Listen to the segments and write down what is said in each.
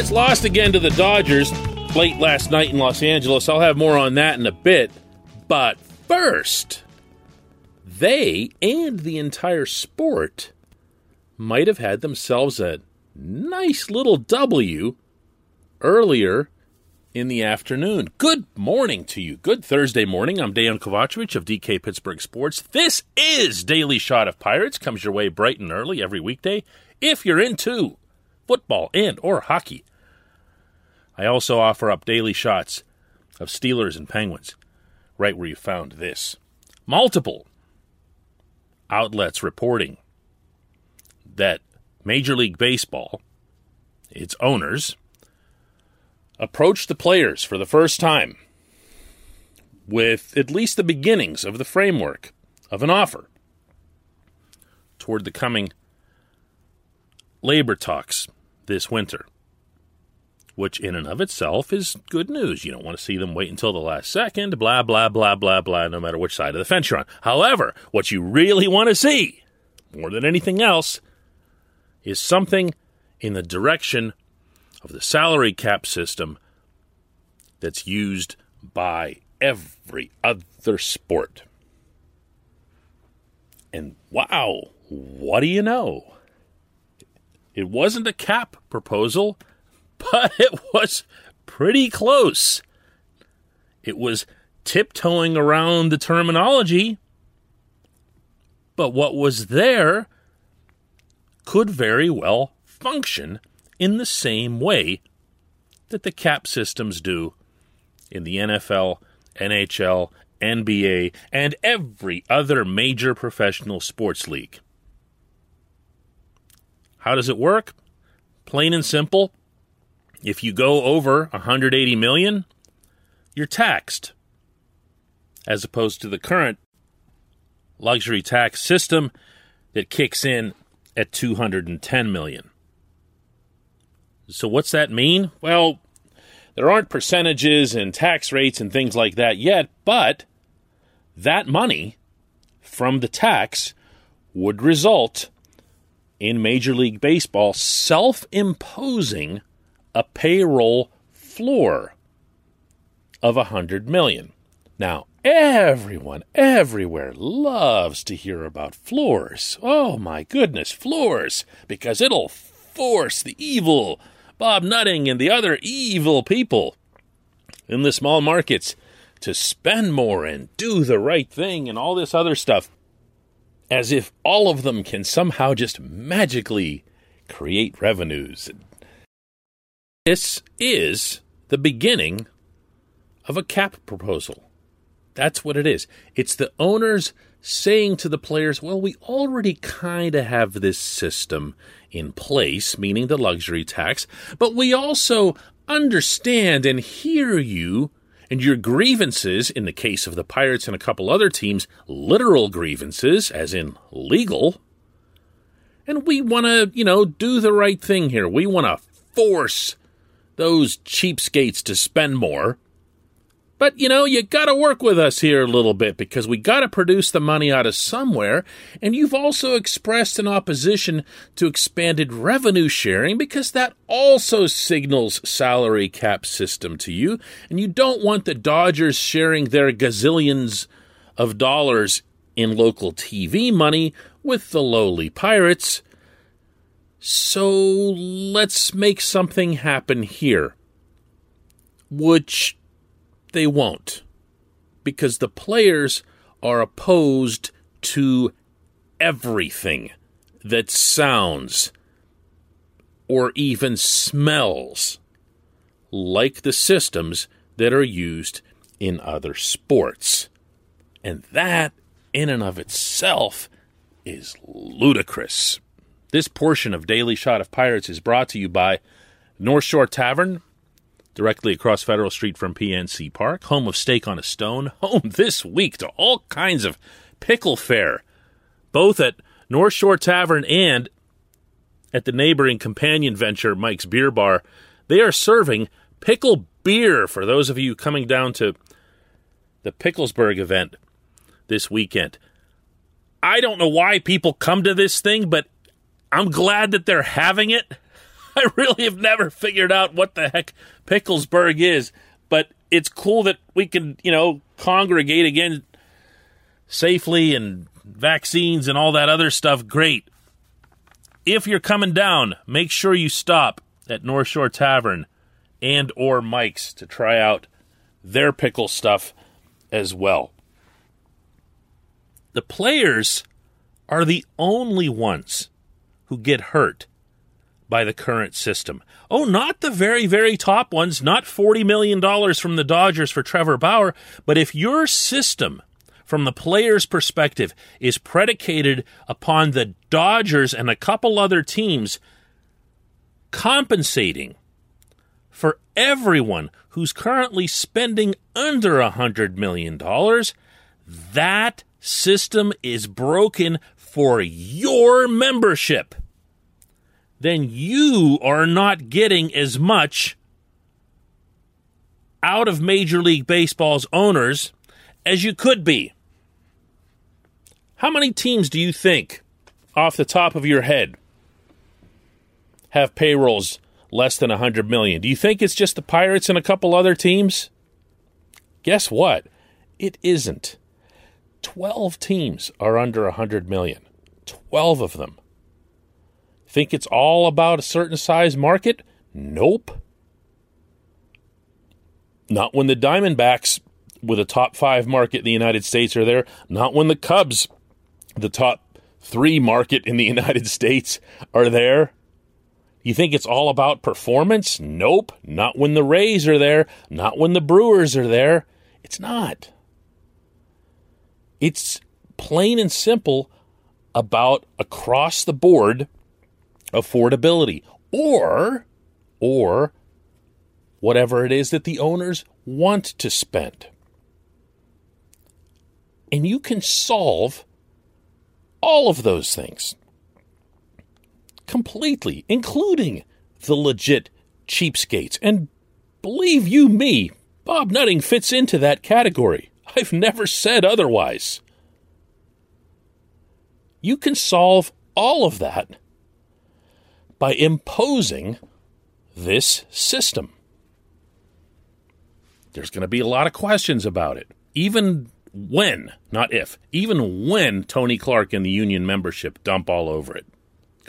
Pirates lost again to the Dodgers late last night in Los Angeles. I'll have more on that in a bit. But first, they and the entire sport might have had themselves a nice little W earlier in the afternoon. Good morning to you. Good Thursday morning. I'm Dan Kovacevic of DK Pittsburgh Sports. This is Daily Shot of Pirates. Comes your way bright and early every weekday if you're into football and or hockey. I also offer up daily shots of Steelers and Penguins right where you found this. Multiple outlets reporting that Major League Baseball, its owners, approached the players for the first time with at least the beginnings of the framework of an offer toward the coming labor talks this winter, which in and of itself is good news. You don't want to see them wait until the last second, blah, blah, blah, blah, blah, no matter which side of the fence you're on. However, what you really want to see, more than anything else, is something in the direction of the salary cap system that's used by every other sport. And wow, what do you know? It wasn't a cap proposal, but it was pretty close. It was tiptoeing around the terminology, but what was there could very well function in the same way that the cap systems do in the NFL, NHL, NBA, and every other major professional sports league. How does it work? Plain and simple. If you go over 180 million, you're taxed. As opposed to the current luxury tax system that kicks in at 210 million. So, what's that mean? Well, there aren't percentages and tax rates and things like that yet, but that money from the tax would result in Major League Baseball self imposing a payroll floor of a hundred million. Now, everyone everywhere loves to hear about floors. Oh my goodness, floors, because it'll force the evil Bob Nutting and the other evil people in the small markets to spend more and do the right thing and all this other stuff, as if all of them can somehow just magically create revenues. This is the beginning of a cap proposal. That's what it is. It's the owners saying to the players, well, we already kind of have this system in place, meaning the luxury tax, but we also understand and hear you and your grievances, in the case of the Pirates and a couple other teams, literal grievances, as in legal. And we want to, you know, do the right thing here. We want to force those cheapskates to spend more but, you know, you got to work with us here a little bit because we got to produce the money out of somewhere. And you've also expressed an opposition to expanded revenue sharing because that also signals salary cap system to you. And you don't want the Dodgers sharing their gazillions of dollars in local TV money with the lowly Pirates. So let's make something happen here. Which they won't because the players are opposed to everything that sounds or even smells like the systems that are used in other sports. And that, in and of itself, is ludicrous. This portion of Daily Shot of Pirates is brought to you by North Shore Tavern directly across Federal Street from PNC Park, home of Steak on a Stone, home this week to all kinds of pickle fare, both at North Shore Tavern and at the neighboring companion venture, Mike's Beer Bar. They are serving pickle beer for those of you coming down to the Picklesburg event this weekend. I don't know why people come to this thing, but I'm glad that they're having it. I really have never figured out what the heck Picklesburg is, but it's cool that we can, you know, congregate again safely and vaccines and all that other stuff. Great. If you're coming down, make sure you stop at North Shore Tavern and or Mike's to try out their pickle stuff as well. The players are the only ones who get hurt by the current system. Oh, not the very, very top ones, not $40 million from the Dodgers for Trevor Bauer, but if your system, from the player's perspective, is predicated upon the Dodgers and a couple other teams compensating for everyone who's currently spending under a $100 million, that system is broken for your membership. Then you are not getting as much out of Major League Baseball's owners as you could be. How many teams do you think, off the top of your head, have payrolls less than 100 million? Do you think it's just the Pirates and a couple other teams? Guess what? It isn't. 12 teams are under 100 million. 12 of them. Think it's all about a certain size market? Nope. Not when the Diamondbacks, with a top five market in the United States, are there. Not when the Cubs, the top three market in the United States, are there. You think it's all about performance? Nope. Not when the Rays are there. Not when the Brewers are there. It's not. It's plain and simple about across the board affordability or or whatever it is that the owners want to spend. And you can solve all of those things completely, including the legit cheapskates. And believe you me, Bob Nutting fits into that category. I've never said otherwise. You can solve all of that by imposing this system. There's going to be a lot of questions about it. Even when, not if, even when Tony Clark and the union membership dump all over it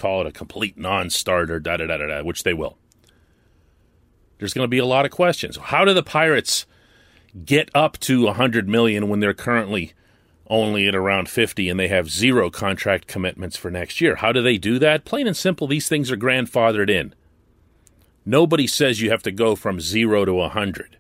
call it a complete non-starter, da da da da da, which they will. There's going to be a lot of questions. How do the Pirates get up to 100 million when they're currently only at around 50 and they have zero contract commitments for next year? How do they do that? Plain and simple, these things are grandfathered in. Nobody says you have to go from zero to 100.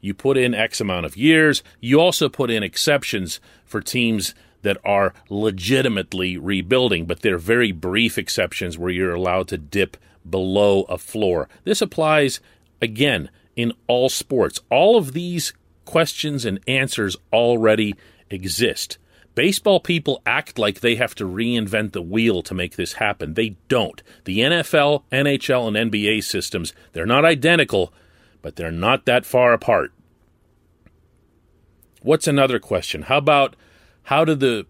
You put in X amount of years. You also put in exceptions for teams that are legitimately rebuilding, but they're very brief exceptions where you're allowed to dip below a floor. This applies, again, in all sports. All of these questions and answers already exist. Baseball people act like they have to reinvent the wheel to make this happen. They don't. The NFL, NHL, and NBA systems, they're not identical, but they're not that far apart. What's another question? How about how do the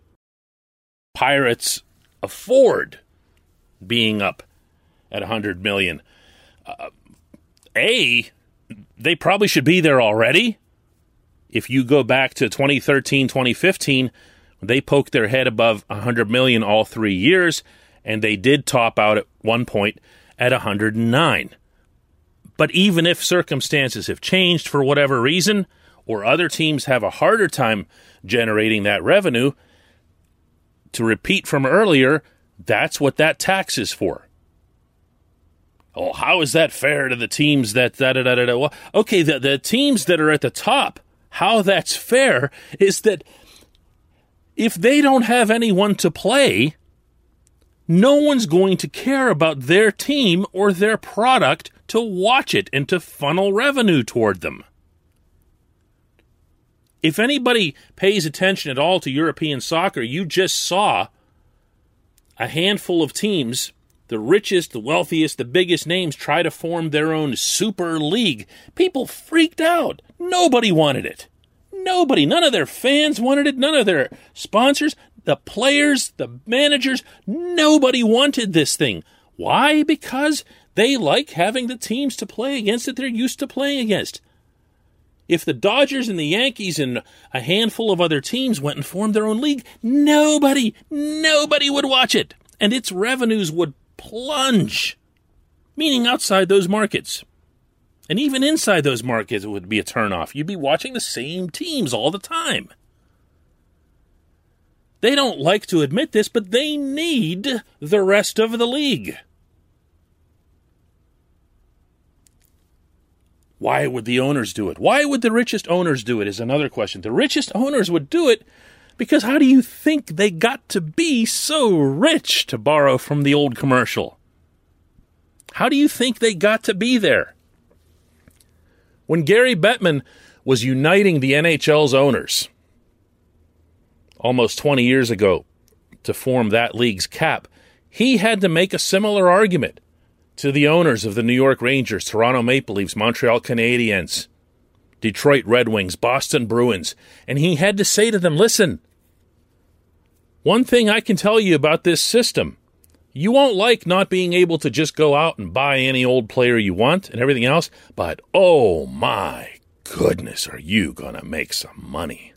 Pirates afford being up at 100 million? Uh, a, they probably should be there already. If you go back to 2013, 2015, they poked their head above 100 million all 3 years and they did top out at one point at 109. But even if circumstances have changed for whatever reason, or other teams have a harder time generating that revenue, to repeat from earlier, that's what that tax is for. Oh, how is that fair to the teams that da da da da? Well, okay, the the teams that are at the top, how that's fair is that if they don't have anyone to play, no one's going to care about their team or their product to watch it and to funnel revenue toward them. If anybody pays attention at all to European soccer, you just saw a handful of teams, the richest, the wealthiest, the biggest names, try to form their own super league. People freaked out. Nobody wanted it. Nobody. None of their fans wanted it. None of their sponsors, the players, the managers, nobody wanted this thing. Why? Because They like having the teams to play against that they're used to playing against. If the Dodgers and the Yankees and a handful of other teams went and formed their own league, nobody, nobody would watch it. And its revenues would plunge, meaning outside those markets. And even inside those markets, it would be a turnoff. You'd be watching the same teams all the time. They don't like to admit this, but they need the rest of the league. Why would the owners do it? Why would the richest owners do it? Is another question. The richest owners would do it because how do you think they got to be so rich, to borrow from the old commercial? How do you think they got to be there? When Gary Bettman was uniting the NHL's owners almost 20 years ago to form that league's cap, he had to make a similar argument to the owners of the New York Rangers, Toronto Maple Leafs, Montreal Canadiens, Detroit Red Wings, Boston Bruins, and he had to say to them, listen, one thing I can tell you about this system you won't like not being able to just go out and buy any old player you want and everything else, but oh my goodness, are you going to make some money?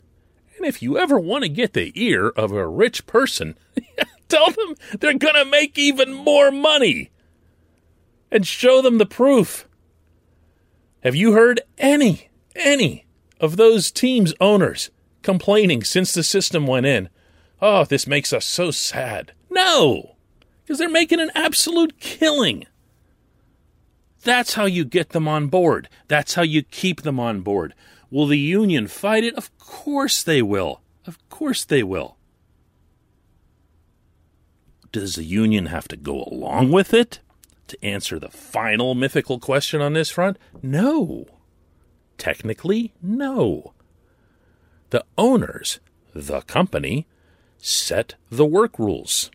And if you ever want to get the ear of a rich person, tell them they're going to make even more money and show them the proof. Have you heard any, any of those teams' owners complaining since the system went in? Oh, this makes us so sad. No! Because they're making an absolute killing. That's how you get them on board. That's how you keep them on board. Will the union fight it? Of course they will. Of course they will. Does the union have to go along with it to answer the final mythical question on this front? No. Technically, no. The owners, the company, set the work rules.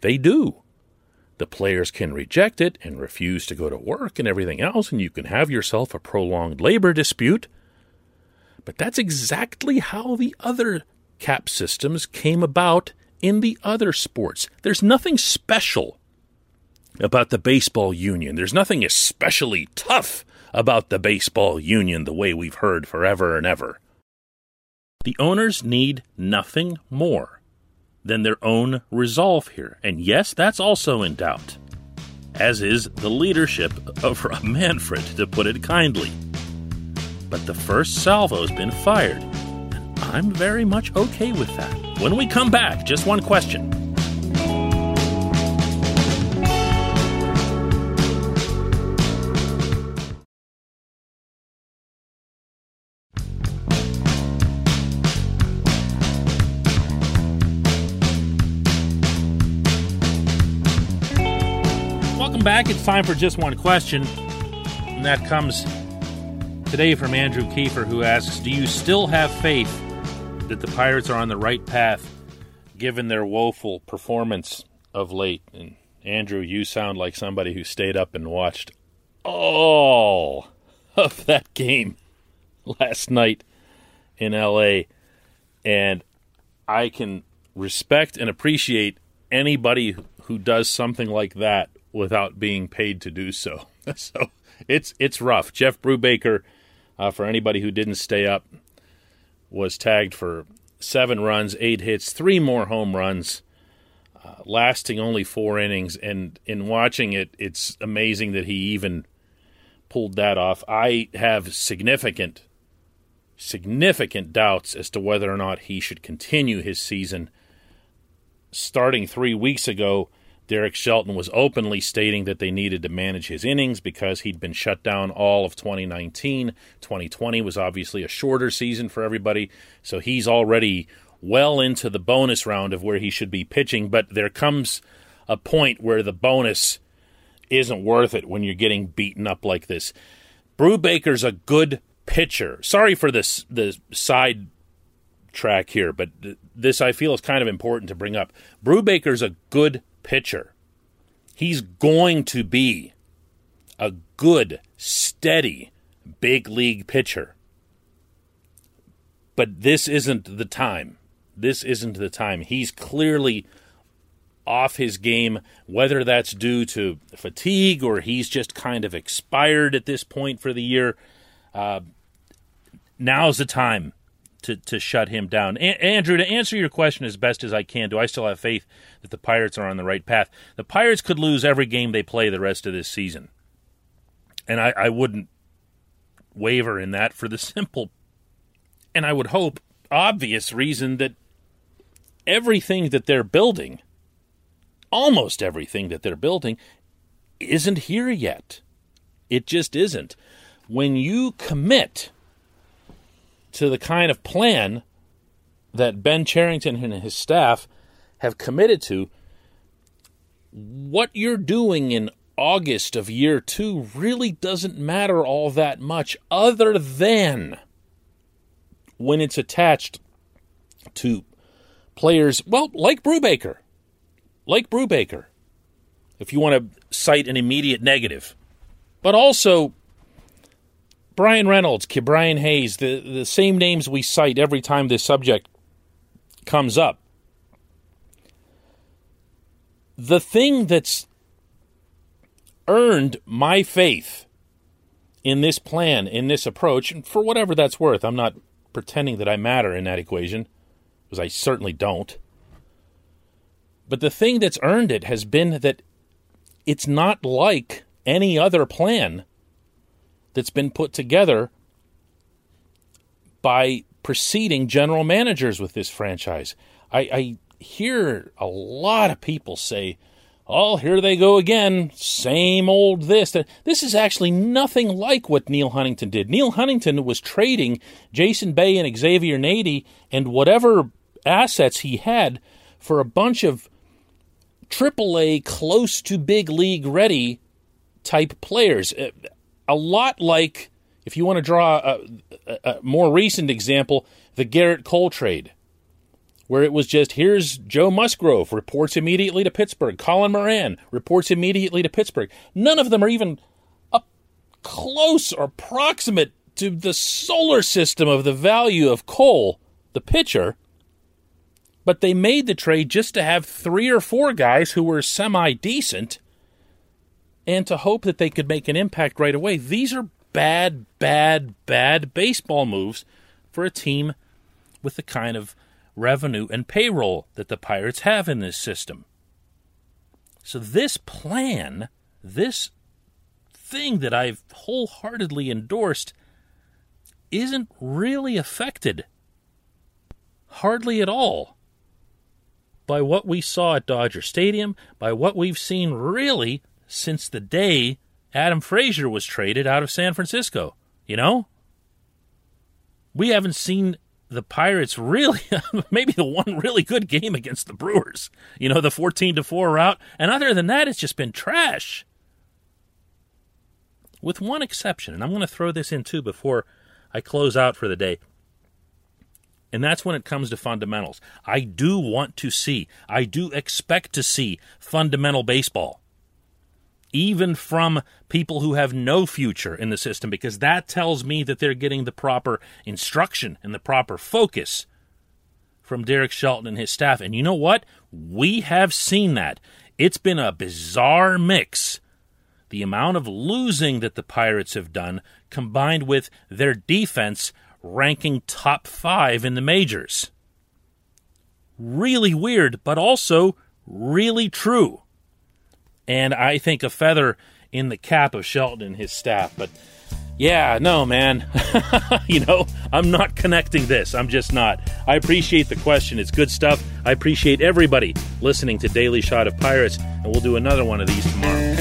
They do. The players can reject it and refuse to go to work and everything else, and you can have yourself a prolonged labor dispute. But that's exactly how the other cap systems came about in the other sports. There's nothing special about the baseball union. There's nothing especially tough about the baseball union the way we've heard forever and ever. The owners need nothing more than their own resolve here. And yes, that's also in doubt, as is the leadership of Manfred, to put it kindly. But the first salvo's been fired, and I'm very much okay with that. When we come back, just one question. It's time for just one question. And that comes today from Andrew Kiefer, who asks Do you still have faith that the Pirates are on the right path given their woeful performance of late? And Andrew, you sound like somebody who stayed up and watched all of that game last night in LA. And I can respect and appreciate anybody who does something like that without being paid to do so. so it's it's rough. Jeff Brubaker, uh, for anybody who didn't stay up, was tagged for seven runs, eight hits, three more home runs, uh, lasting only four innings. And in watching it, it's amazing that he even pulled that off. I have significant, significant doubts as to whether or not he should continue his season. Starting three weeks ago, Derek Shelton was openly stating that they needed to manage his innings because he'd been shut down all of 2019. 2020 was obviously a shorter season for everybody, so he's already well into the bonus round of where he should be pitching. But there comes a point where the bonus isn't worth it when you're getting beaten up like this. Brubaker's a good pitcher. Sorry for this the side track here, but this I feel is kind of important to bring up. Brubaker's a good pitcher. He's going to be a good, steady, big league pitcher. But this isn't the time. This isn't the time. He's clearly off his game, whether that's due to fatigue or he's just kind of expired at this point for the year. Uh, now's the time to, to shut him down. A- Andrew, to answer your question as best as I can, do I still have faith that the Pirates are on the right path? The Pirates could lose every game they play the rest of this season. And I, I wouldn't waver in that for the simple, and I would hope, obvious reason that everything that they're building, almost everything that they're building, isn't here yet. It just isn't. When you commit to the kind of plan that Ben Cherington and his staff have committed to, what you're doing in August of year two really doesn't matter all that much, other than when it's attached to players, well, like Brubaker. Like Brubaker, if you want to cite an immediate negative. But also Bryan Reynolds, Ke'Bryan Hayes, the, the same names we cite every time this subject comes up. The thing that's earned my faith in this plan, in this approach, and for whatever that's worth, I'm not pretending that I matter in that equation, because I certainly don't. But the thing that's earned it has been that it's not like any other plan that's been put together by preceding general managers with this franchise. I, I hear a lot of people say, oh, here they go again, same old this. This is actually nothing like what Neil Huntington did. Neil Huntington was trading Jason Bay and Xavier Nady and whatever assets he had for a bunch of AAA close to big league ready type players uh, a lot like, if you want to draw a, a, a more recent example, the Gerrit Cole trade, where it was just here's Joe Musgrove reports immediately to Pittsburgh, Colin Moran reports immediately to Pittsburgh. None of them are even up close or proximate to the solar system of the value of Cole, the pitcher. But they made the trade just to have three or four guys who were semi decent and to hope that they could make an impact right away. These are bad, bad, bad baseball moves for a team with the kind of revenue and payroll that the Pirates have in this system. So, this plan, this thing that I've wholeheartedly endorsed, isn't really affected hardly at all by what we saw at Dodger Stadium, by what we've seen really since the day Adam Frazier was traded out of San Francisco. You know? We haven't seen the Pirates really maybe the one really good game against the Brewers. You know, the 14 to 4 rout, and other than that it's just been trash. With one exception, and I'm going to throw this in too before I close out for the day. And that's when it comes to fundamentals. I do want to see, I do expect to see fundamental baseball even from people who have no future in the system, because that tells me that they're getting the proper instruction and the proper focus from Derek Shelton and his staff. And you know what? We have seen that. It's been a bizarre mix. The amount of losing that the Pirates have done, combined with their defense ranking top five in the majors. Really weird, but also really true and I think a feather in the cap of Shelton and his staff. But yeah, no, man. you know, I'm not connecting this. I'm just not. I appreciate the question. It's good stuff. I appreciate everybody listening to Daily Shot of Pirates, and we'll do another one of these tomorrow.